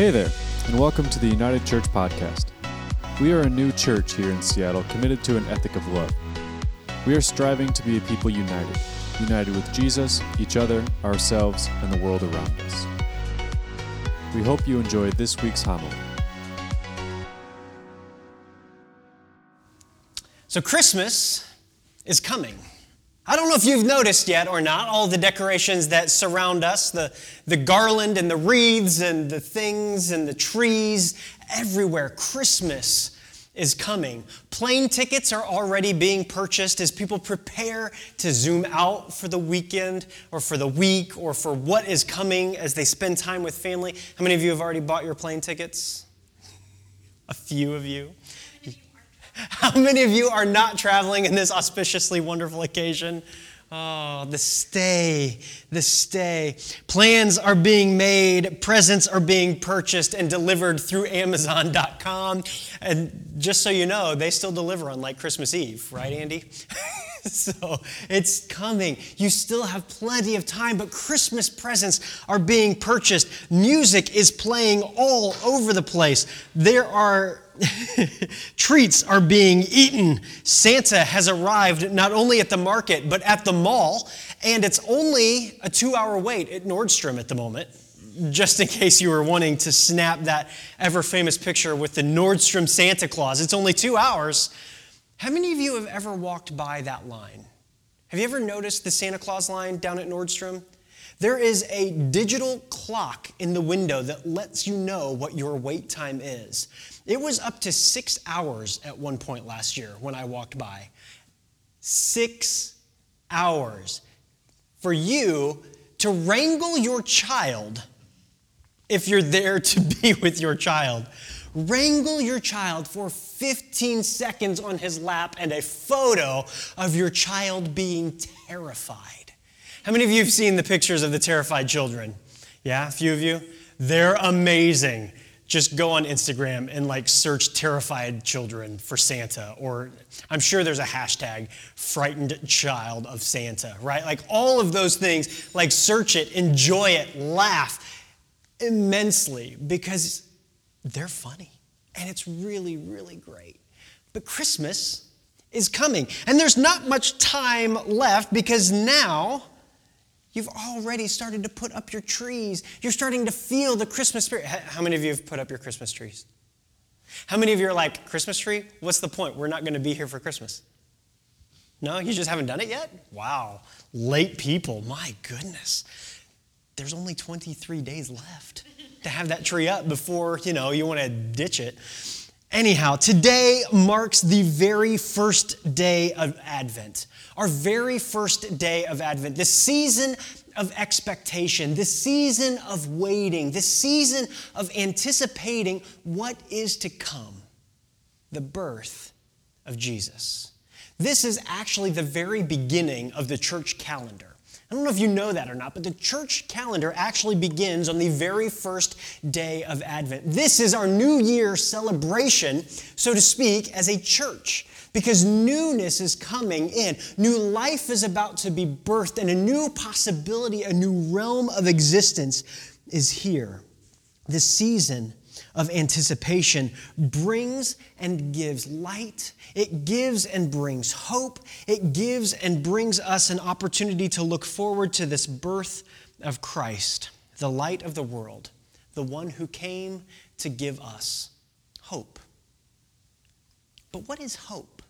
Hey there, and welcome to the United Church Podcast. We are a new church here in Seattle committed to an ethic of love. We are striving to be a people united, united with Jesus, each other, ourselves, and the world around us. We hope you enjoyed this week's homily. So, Christmas is coming. I don't know if you've noticed yet or not all the decorations that surround us the, the garland and the wreaths and the things and the trees everywhere. Christmas is coming. Plane tickets are already being purchased as people prepare to zoom out for the weekend or for the week or for what is coming as they spend time with family. How many of you have already bought your plane tickets? A few of you. How many of you are not traveling in this auspiciously wonderful occasion? Oh, the stay, the stay. Plans are being made, presents are being purchased and delivered through Amazon.com. And just so you know, they still deliver on like Christmas Eve, right, Andy? so it's coming. You still have plenty of time, but Christmas presents are being purchased. Music is playing all over the place. There are treats are being eaten. Santa has arrived not only at the market, but at the mall, and it's only a two hour wait at Nordstrom at the moment. Just in case you were wanting to snap that ever famous picture with the Nordstrom Santa Claus, it's only two hours. How many of you have ever walked by that line? Have you ever noticed the Santa Claus line down at Nordstrom? There is a digital clock in the window that lets you know what your wait time is. It was up to six hours at one point last year when I walked by. Six hours for you to wrangle your child if you're there to be with your child. Wrangle your child for 15 seconds on his lap and a photo of your child being terrified. How many of you have seen the pictures of the terrified children? Yeah, a few of you? They're amazing just go on Instagram and like search terrified children for Santa, or I'm sure there's a hashtag frightened child of Santa, right? Like all of those things, like search it, enjoy it, laugh immensely because they're funny and it's really, really great. But Christmas is coming, and there's not much time left because now You've already started to put up your trees. You're starting to feel the Christmas spirit. How many of you have put up your Christmas trees? How many of you are like, Christmas tree? What's the point? We're not going to be here for Christmas. No, you just haven't done it yet? Wow. Late people, my goodness. There's only 23 days left to have that tree up before, you know, you want to ditch it. Anyhow, today marks the very first day of Advent our very first day of Advent, the season of expectation, the season of waiting, the season of anticipating what is to come the birth of Jesus. This is actually the very beginning of the church calendar. I don't know if you know that or not, but the church calendar actually begins on the very first day of Advent. This is our New Year celebration, so to speak, as a church because newness is coming in. New life is about to be birthed, and a new possibility, a new realm of existence is here. This season of anticipation brings and gives light, it gives and brings hope, it gives and brings us an opportunity to look forward to this birth of Christ, the light of the world, the one who came to give us hope. But what is hope?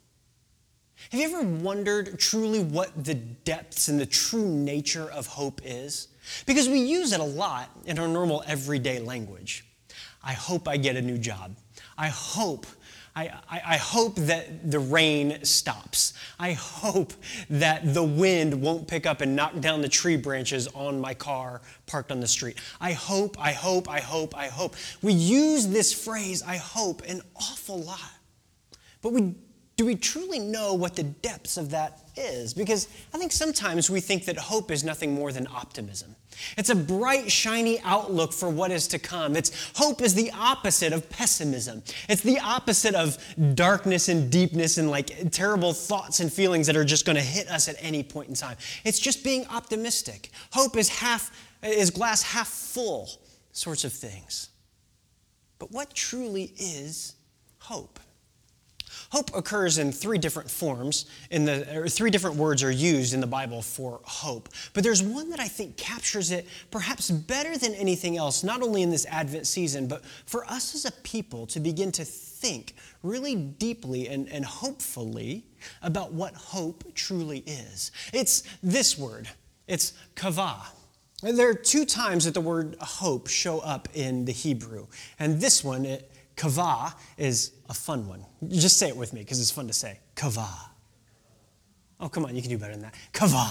Have you ever wondered truly what the depths and the true nature of hope is? Because we use it a lot in our normal everyday language. I hope I get a new job. I hope. I, I, I, hope that the rain stops. I hope that the wind won't pick up and knock down the tree branches on my car parked on the street. I hope, I hope, I hope, I hope. We use this phrase, I hope, an awful lot. But we do we truly know what the depths of that is? Because I think sometimes we think that hope is nothing more than optimism. It's a bright, shiny outlook for what is to come. It's hope is the opposite of pessimism. It's the opposite of darkness and deepness and like terrible thoughts and feelings that are just going to hit us at any point in time. It's just being optimistic. Hope is half is glass half full sorts of things. But what truly is hope? Hope occurs in three different forms, in the, three different words are used in the Bible for hope. But there's one that I think captures it perhaps better than anything else, not only in this Advent season, but for us as a people to begin to think really deeply and, and hopefully about what hope truly is. It's this word, it's kavah. There are two times that the word hope show up in the Hebrew, and this one, it, kavah, is a fun one. Just say it with me because it's fun to say. Kavah. Oh, come on, you can do better than that. Kavah.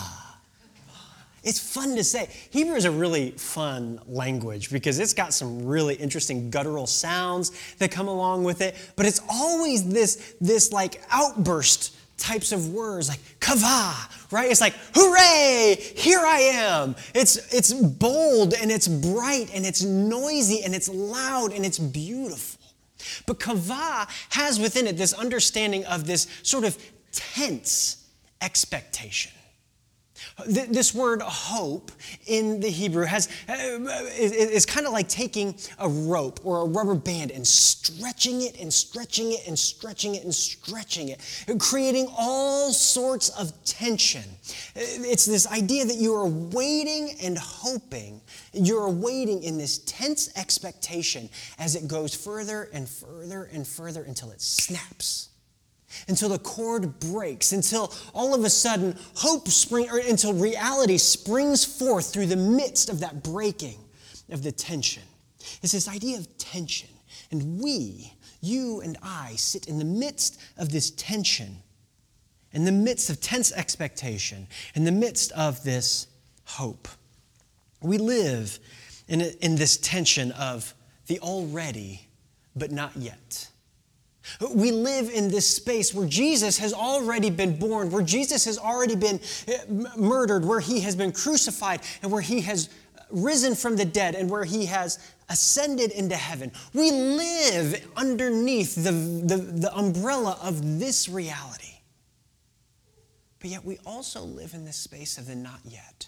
It's fun to say. Hebrew is a really fun language because it's got some really interesting guttural sounds that come along with it, but it's always this, this like outburst types of words like kava, right? It's like, hooray, here I am. It's, it's bold and it's bright and it's noisy and it's loud and it's beautiful. But kava has within it this understanding of this sort of tense expectation. This word hope in the Hebrew has, uh, is kind of like taking a rope or a rubber band and stretching it and stretching it and stretching it and stretching it, creating all sorts of tension. It's this idea that you are waiting and hoping. You're waiting in this tense expectation as it goes further and further and further until it snaps until the cord breaks, until all of a sudden hope spring, or until reality springs forth through the midst of that breaking of the tension. It's this idea of tension. And we, you and I, sit in the midst of this tension, in the midst of tense expectation, in the midst of this hope. We live in, a, in this tension of the already, but not yet. We live in this space where Jesus has already been born, where Jesus has already been eh, murdered, where he has been crucified, and where he has risen from the dead, and where he has ascended into heaven. We live underneath the, the, the umbrella of this reality. But yet, we also live in this space of the not yet,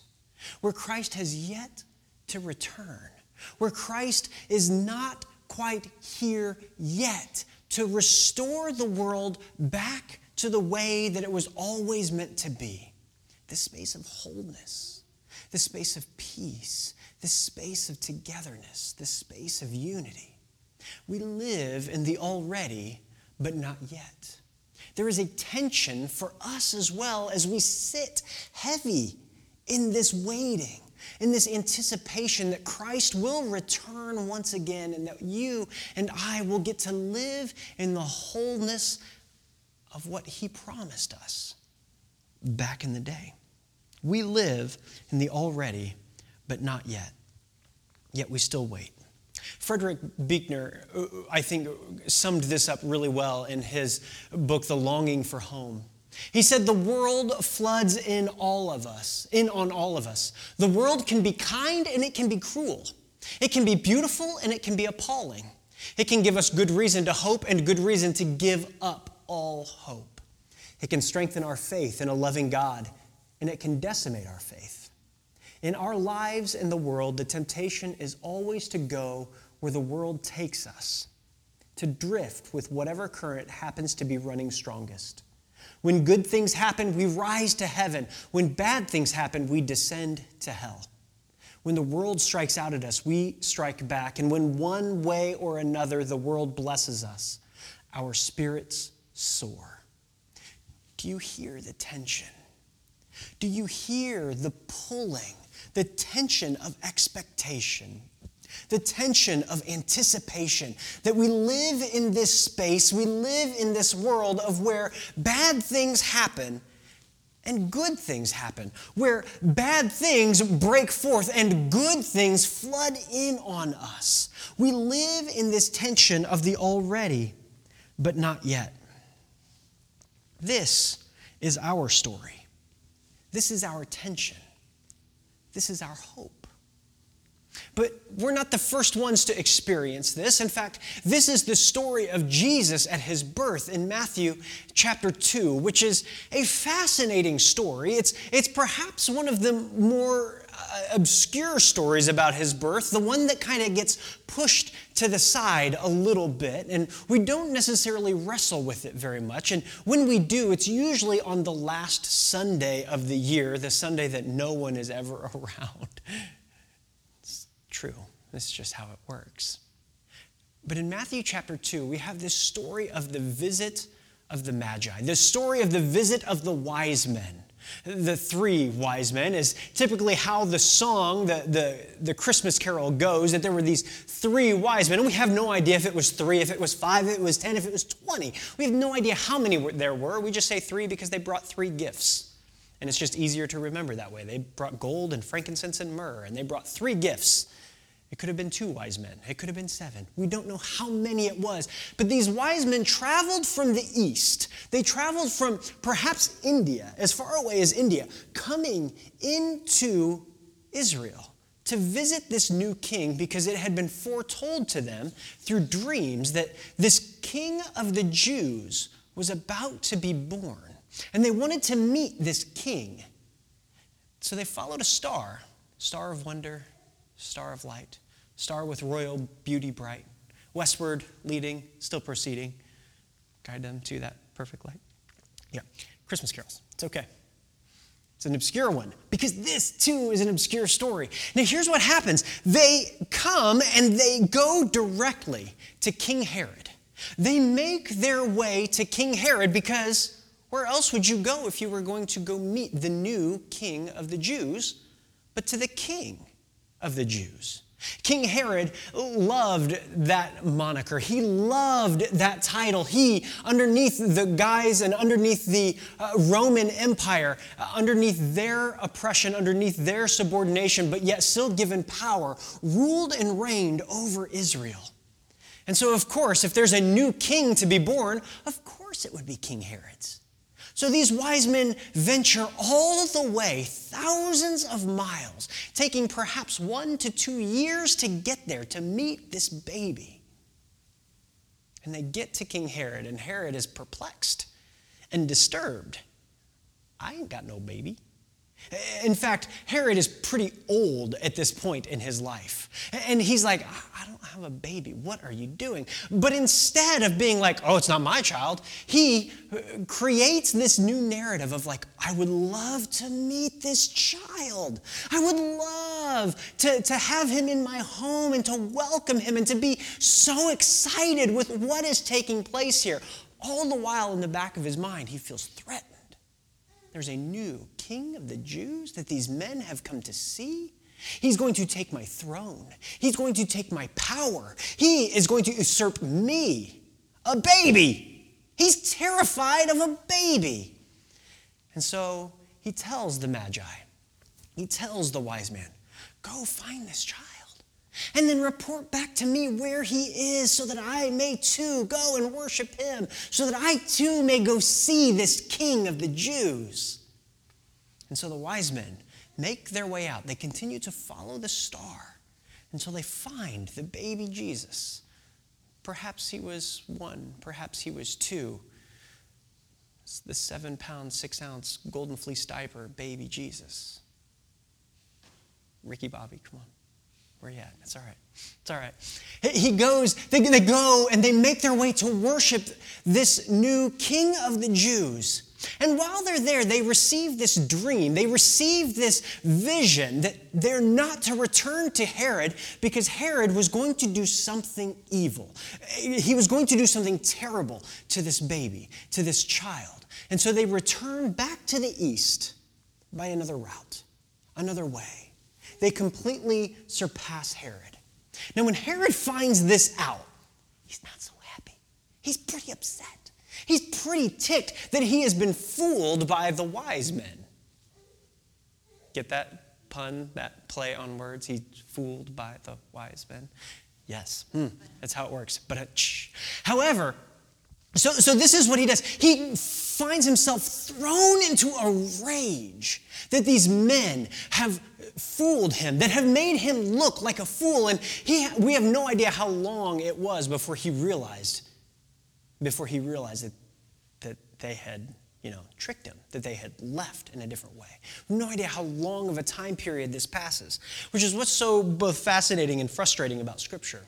where Christ has yet to return, where Christ is not quite here yet to restore the world back to the way that it was always meant to be this space of wholeness, this space of peace, this space of togetherness, this space of unity. We live in the already, but not yet. There is a tension for us as well as we sit heavy in this waiting in this anticipation that Christ will return once again and that you and I will get to live in the wholeness of what He promised us back in the day. We live in the already, but not yet. Yet we still wait. Frederick Buechner, uh, I think, summed this up really well in his book, The Longing for Home. He said the world floods in all of us, in on all of us. The world can be kind and it can be cruel. It can be beautiful and it can be appalling. It can give us good reason to hope and good reason to give up all hope. It can strengthen our faith in a loving God and it can decimate our faith. In our lives in the world, the temptation is always to go where the world takes us, to drift with whatever current happens to be running strongest. When good things happen, we rise to heaven. When bad things happen, we descend to hell. When the world strikes out at us, we strike back. And when one way or another the world blesses us, our spirits soar. Do you hear the tension? Do you hear the pulling, the tension of expectation the tension of anticipation that we live in this space, we live in this world of where bad things happen and good things happen, where bad things break forth and good things flood in on us. We live in this tension of the already, but not yet. This is our story. This is our tension. This is our hope. But we're not the first ones to experience this. In fact, this is the story of Jesus at his birth in Matthew chapter 2, which is a fascinating story. It's, it's perhaps one of the more uh, obscure stories about his birth, the one that kind of gets pushed to the side a little bit, and we don't necessarily wrestle with it very much. And when we do, it's usually on the last Sunday of the year, the Sunday that no one is ever around. True. This is just how it works. But in Matthew chapter 2, we have this story of the visit of the Magi, the story of the visit of the wise men. The three wise men is typically how the song, the, the, the Christmas carol goes, that there were these three wise men. And we have no idea if it was three, if it was five, if it was ten, if it was 20. We have no idea how many there were. We just say three because they brought three gifts. And it's just easier to remember that way. They brought gold and frankincense and myrrh, and they brought three gifts. It could have been two wise men. It could have been seven. We don't know how many it was. But these wise men traveled from the east. They traveled from perhaps India, as far away as India, coming into Israel to visit this new king because it had been foretold to them through dreams that this king of the Jews was about to be born. And they wanted to meet this king. So they followed a star, star of wonder, star of light, star with royal beauty bright, westward leading, still proceeding, guide them to that perfect light. Yeah, Christmas carols. It's okay. It's an obscure one because this too is an obscure story. Now, here's what happens they come and they go directly to King Herod. They make their way to King Herod because where else would you go if you were going to go meet the new king of the Jews but to the king? of the Jews. King Herod loved that moniker. He loved that title. He, underneath the guise and underneath the uh, Roman Empire, uh, underneath their oppression, underneath their subordination, but yet still given power, ruled and reigned over Israel. And so, of course, if there's a new king to be born, of course it would be King Herod's. So these wise men venture all the way, thousands of miles, taking perhaps one to two years to get there to meet this baby. And they get to King Herod, and Herod is perplexed and disturbed. I ain't got no baby. In fact, Herod is pretty old at this point in his life. And he's like, I don't have a baby. What are you doing? But instead of being like, oh, it's not my child, he uh, creates this new narrative of like, I would love to meet this child. I would love to, to have him in my home and to welcome him and to be so excited with what is taking place here. All the while in the back of his mind, he feels threatened. There's a new king of the Jews that these men have come to see. He's going to take my throne. He's going to take my power. He is going to usurp me, a baby. He's terrified of a baby. And so he tells the Magi, he tells the wise man, go find this child. And then report back to me where he is so that I may too go and worship him, so that I too may go see this king of the Jews. And so the wise men make their way out. They continue to follow the star until they find the baby Jesus. Perhaps he was one, perhaps he was two. It's the seven pound, six ounce golden fleece diaper baby Jesus. Ricky Bobby, come on. Where you at? It's all right. It's all right. He goes, they, they go and they make their way to worship this new king of the Jews. And while they're there, they receive this dream, they receive this vision that they're not to return to Herod because Herod was going to do something evil. He was going to do something terrible to this baby, to this child. And so they return back to the east by another route, another way. They completely surpass Herod. Now, when Herod finds this out, he's not so happy. He's pretty upset. He's pretty ticked that he has been fooled by the wise men. Get that pun, that play on words? He's fooled by the wise men. Yes, hmm, that's how it works. But uh, however, so, so this is what he does. He finds himself thrown into a rage that these men have fooled him, that have made him look like a fool. And he, we have no idea how long it was before he realized before he realized that, that they had you know, tricked him, that they had left in a different way. No idea how long of a time period this passes, which is what's so both fascinating and frustrating about Scripture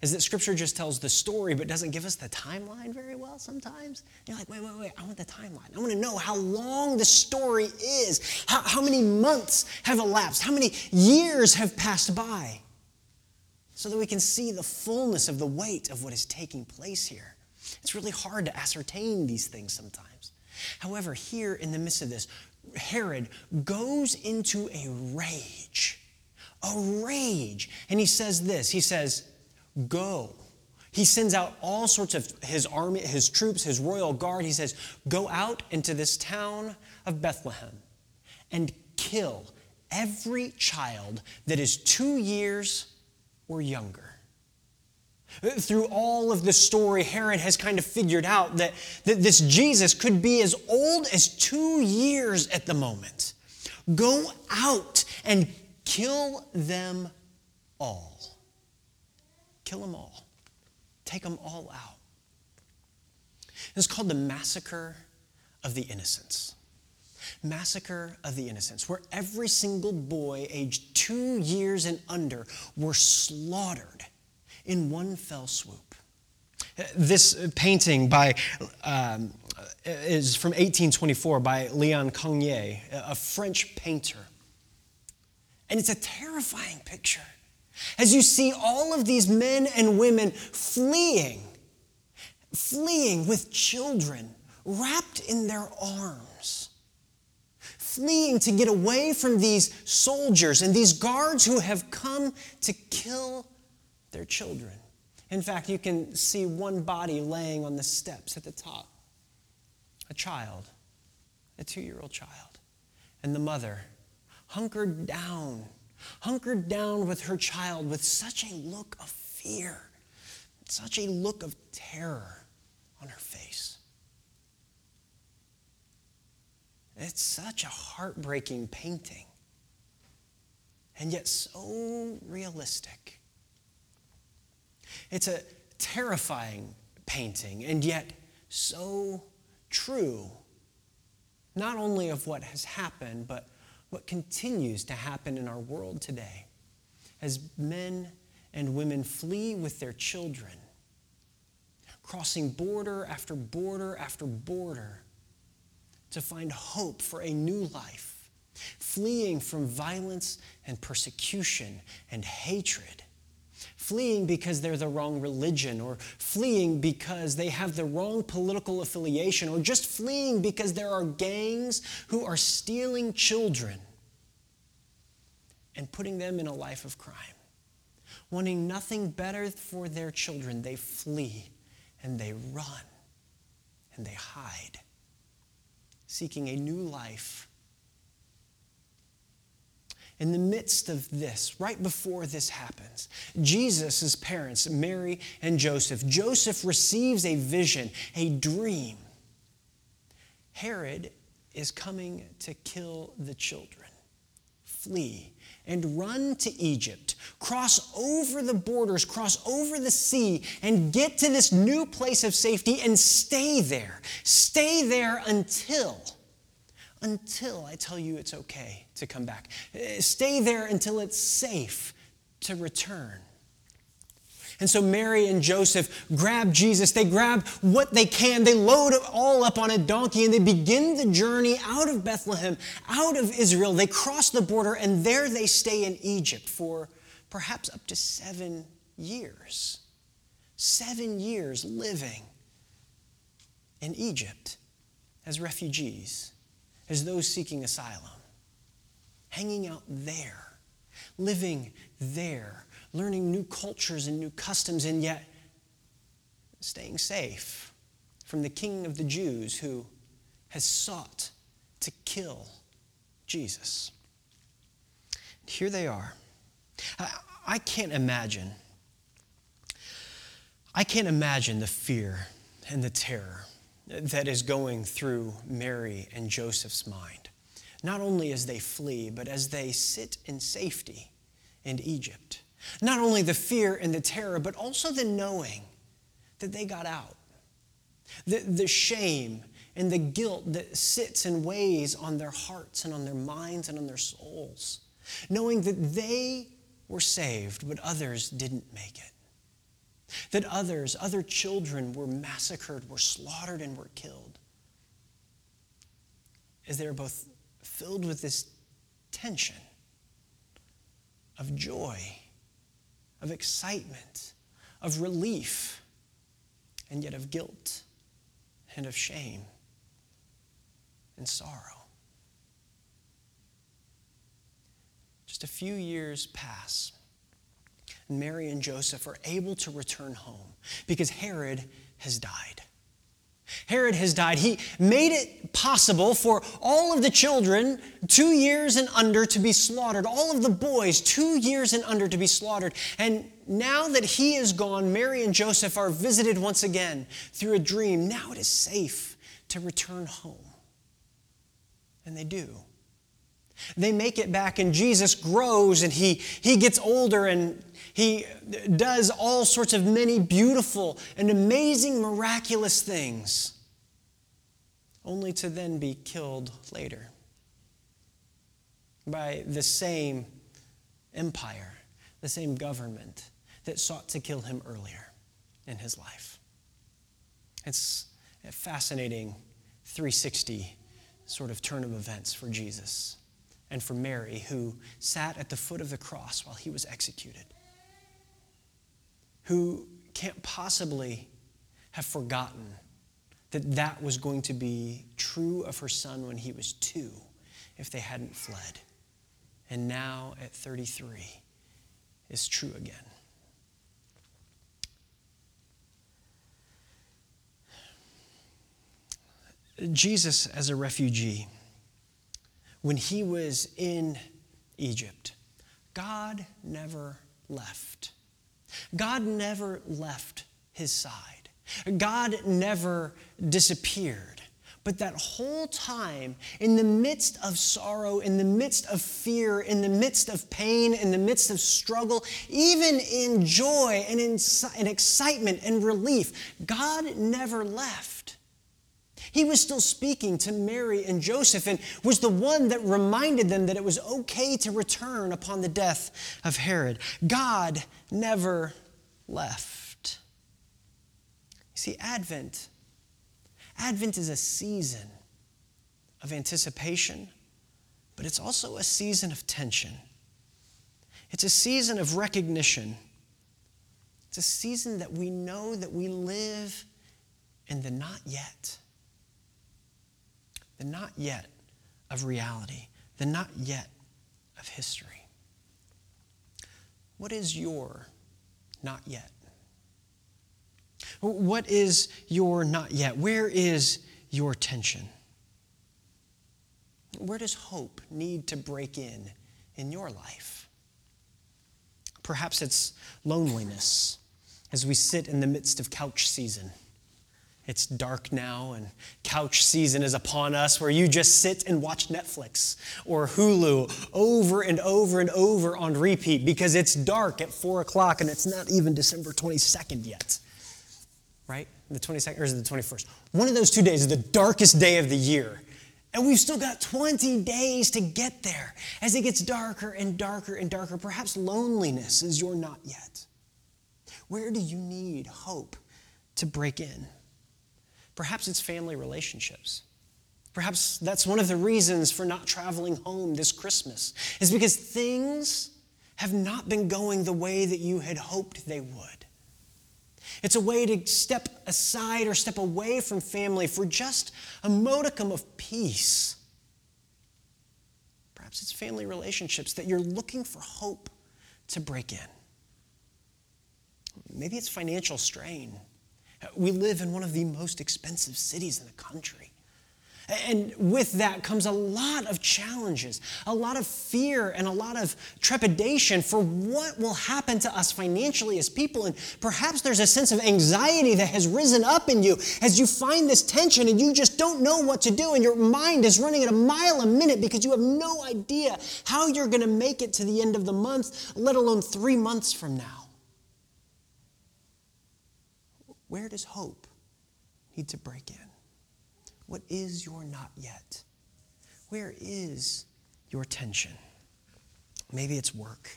is that Scripture just tells the story but doesn't give us the timeline very well sometimes. You're like, wait, wait, wait, I want the timeline. I want to know how long the story is, how, how many months have elapsed, how many years have passed by, so that we can see the fullness of the weight of what is taking place here. It's really hard to ascertain these things sometimes. However, here in the midst of this, Herod goes into a rage. A rage. And he says this He says, Go. He sends out all sorts of his army, his troops, his royal guard. He says, Go out into this town of Bethlehem and kill every child that is two years or younger. Through all of the story, Herod has kind of figured out that, that this Jesus could be as old as two years at the moment. Go out and kill them all. Kill them all. Take them all out. It's called the Massacre of the Innocents. Massacre of the Innocents, where every single boy aged two years and under were slaughtered in one fell swoop. This painting by um, is from 1824 by Leon Cogniet, a French painter. And it's a terrifying picture. As you see all of these men and women fleeing, fleeing with children wrapped in their arms, fleeing to get away from these soldiers and these guards who have come to kill their children. In fact, you can see one body laying on the steps at the top a child, a two year old child, and the mother hunkered down hunkered down with her child with such a look of fear, such a look of terror on her face. It's such a heartbreaking painting, and yet so realistic. It's a terrifying painting, and yet so true, not only of what has happened, but what continues to happen in our world today as men and women flee with their children, crossing border after border after border to find hope for a new life, fleeing from violence and persecution and hatred fleeing because they're the wrong religion, or fleeing because they have the wrong political affiliation, or just fleeing because there are gangs who are stealing children and putting them in a life of crime. Wanting nothing better for their children, they flee and they run and they hide, seeking a new life in the midst of this, right before this happens, Jesus' parents, Mary and Joseph, Joseph receives a vision, a dream. Herod is coming to kill the children. Flee and run to Egypt, cross over the borders, cross over the sea, and get to this new place of safety and stay there. Stay there until until I tell you it's okay to come back. Uh, stay there until it's safe to return. And so Mary and Joseph grab Jesus. They grab what they can. They load it all up on a donkey and they begin the journey out of Bethlehem, out of Israel. They cross the border and there they stay in Egypt for perhaps up to seven years. Seven years living in Egypt as refugees as those seeking asylum, hanging out there, living there, learning new cultures and new customs, and yet staying safe from the king of the Jews who has sought to kill Jesus. Here they are. I, I can't imagine. I can't imagine the fear and the terror that is going through Mary and Joseph's mind, not only as they flee, but as they sit in safety in Egypt. Not only the fear and the terror, but also the knowing that they got out. The, the shame and the guilt that sits and weighs on their hearts and on their minds and on their souls, knowing that they were saved, but others didn't make it. That others, other children, were massacred, were slaughtered, and were killed. As they are both filled with this tension of joy, of excitement, of relief, and yet of guilt and of shame and sorrow. Just a few years pass, and Mary and Joseph are able to return home because Herod has died. Herod has died. He made it possible for all of the children, two years and under, to be slaughtered, all of the boys, two years and under, to be slaughtered. And now that he is gone, Mary and Joseph are visited once again through a dream. Now it is safe to return home. And they do. They make it back, and Jesus grows and he, he gets older and he does all sorts of many beautiful and amazing, miraculous things, only to then be killed later by the same empire, the same government that sought to kill him earlier in his life. It's a fascinating 360 sort of turn of events for Jesus and for Mary, who sat at the foot of the cross while he was executed who can't possibly have forgotten that that was going to be true of her son when he was two if they hadn't fled. And now at 33 is true again. Jesus, as a refugee, when he was in Egypt, God never left. God never left his side. God never disappeared. But that whole time, in the midst of sorrow, in the midst of fear, in the midst of pain, in the midst of struggle, even in joy and in, excitement and relief, God never left. He was still speaking to Mary and Joseph and was the one that reminded them that it was okay to return upon the death of Herod. God never left. You see, Advent, Advent is a season of anticipation, but it's also a season of tension. It's a season of recognition. It's a season that we know that we live in the not yet the not yet of reality, the not yet of history. What is your not yet? What is your not yet? Where is your tension? Where does hope need to break in in your life? Perhaps it's loneliness as we sit in the midst of couch season it's dark now, and couch season is upon us where you just sit and watch Netflix or Hulu over and over and over on repeat because it's dark at 4 o'clock and it's not even December 22nd yet. Right? The 22nd, or is it the 21st? One of those two days is the darkest day of the year. And we've still got 20 days to get there as it gets darker and darker and darker. Perhaps loneliness is your not yet. Where do you need hope to break in? Perhaps it's family relationships. Perhaps that's one of the reasons for not traveling home this Christmas, is because things have not been going the way that you had hoped they would. It's a way to step aside or step away from family for just a modicum of peace. Perhaps it's family relationships that you're looking for hope to break in. Maybe it's financial strain. We live in one of the most expensive cities in the country. And with that comes a lot of challenges, a lot of fear, and a lot of trepidation for what will happen to us financially as people. And perhaps there's a sense of anxiety that has risen up in you as you find this tension and you just don't know what to do. And your mind is running at a mile a minute because you have no idea how you're going to make it to the end of the month, let alone three months from now. Where does hope need to break in? What is your not yet? Where is your tension? Maybe it's work.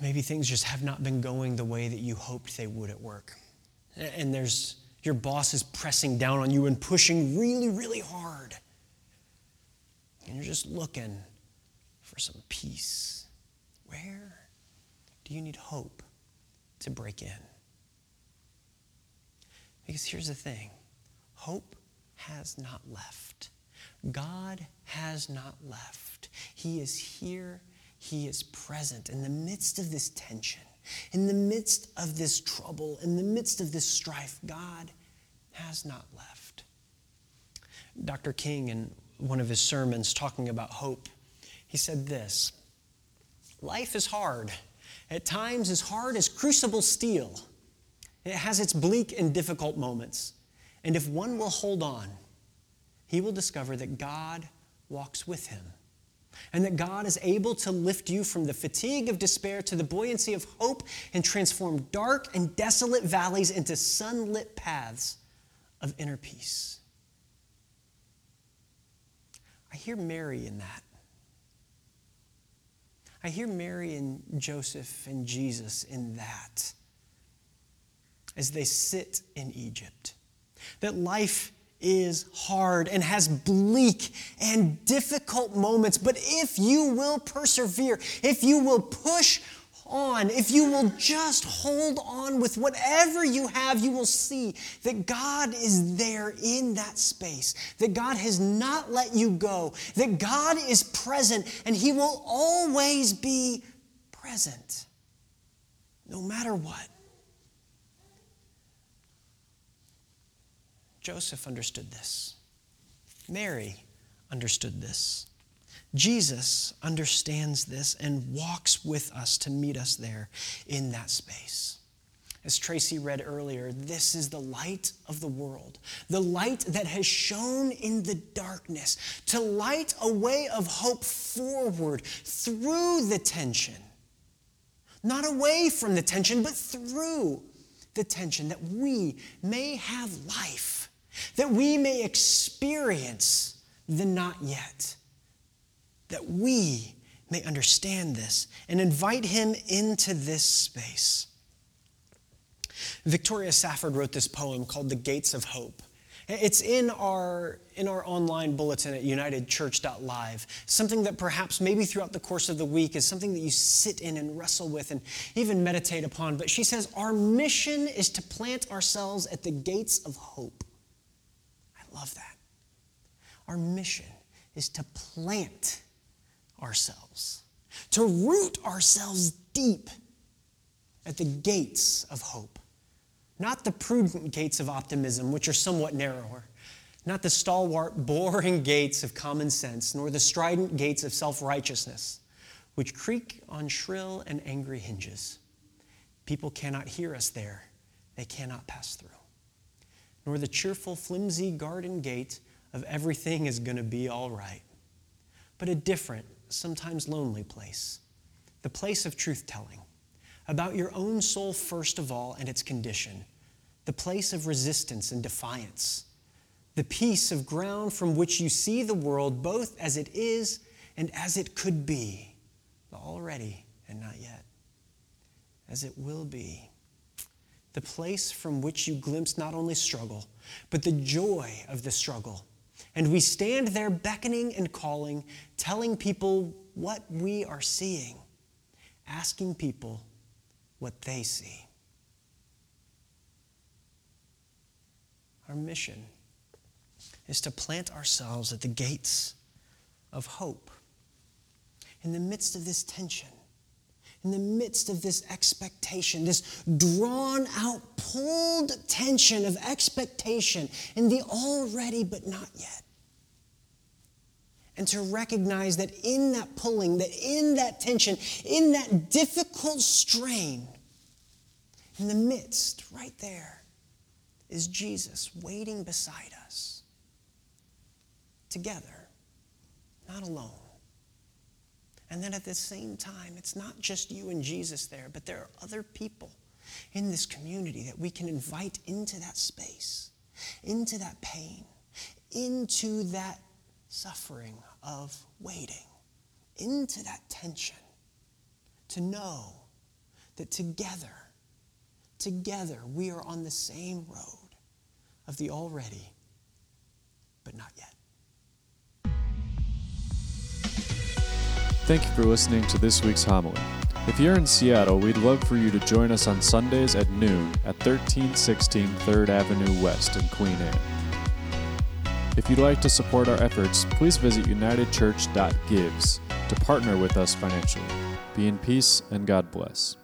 Maybe things just have not been going the way that you hoped they would at work. And there's your boss is pressing down on you and pushing really, really hard. And you're just looking for some peace. Where do you need hope to break in? Because here's the thing hope has not left. God has not left. He is here, He is present in the midst of this tension, in the midst of this trouble, in the midst of this strife. God has not left. Dr. King, in one of his sermons talking about hope, he said this Life is hard, at times as hard as crucible steel. It has its bleak and difficult moments. And if one will hold on, he will discover that God walks with him and that God is able to lift you from the fatigue of despair to the buoyancy of hope and transform dark and desolate valleys into sunlit paths of inner peace. I hear Mary in that. I hear Mary and Joseph and Jesus in that as they sit in Egypt. That life is hard and has bleak and difficult moments, but if you will persevere, if you will push on, if you will just hold on with whatever you have, you will see that God is there in that space, that God has not let you go, that God is present, and He will always be present, no matter what. Joseph understood this. Mary understood this. Jesus understands this and walks with us to meet us there in that space. As Tracy read earlier, this is the light of the world, the light that has shone in the darkness to light a way of hope forward through the tension. Not away from the tension, but through the tension that we may have life, that we may experience the not yet that we may understand this and invite him into this space. Victoria Safford wrote this poem called The Gates of Hope. It's in our, in our online bulletin at unitedchurch.live, something that perhaps maybe throughout the course of the week is something that you sit in and wrestle with and even meditate upon. But she says, Our mission is to plant ourselves at the gates of hope. Love that. Our mission is to plant ourselves, to root ourselves deep at the gates of hope. Not the prudent gates of optimism, which are somewhat narrower, not the stalwart, boring gates of common sense, nor the strident gates of self righteousness, which creak on shrill and angry hinges. People cannot hear us there, they cannot pass through. Nor the cheerful, flimsy garden gate of everything is going to be all right, but a different, sometimes lonely place, the place of truth telling, about your own soul first of all and its condition, the place of resistance and defiance, the piece of ground from which you see the world both as it is and as it could be, already and not yet, as it will be. The place from which you glimpse not only struggle, but the joy of the struggle and we stand there beckoning and calling, telling people what we are seeing, asking people what they see. Our mission is to plant ourselves at the gates of hope. In the midst of this tension, in the midst of this expectation, this drawn out, pulled tension of expectation in the already but not yet. And to recognize that in that pulling, that in that tension, in that difficult strain, in the midst, right there, is Jesus waiting beside us, together, not alone. And then at the same time, it's not just you and Jesus there, but there are other people in this community that we can invite into that space into that pain, into that suffering of waiting, into that tension, to know that together, together, we are on the same road of the already, but not yet. Thank you for listening to this week's homily. If you're in Seattle, we'd love for you to join us on Sundays at noon at 1316 3rd Avenue West in Queen Anne. If you'd like to support our efforts, please visit unitedchurch.gives to partner with us financially. Be in peace and God bless.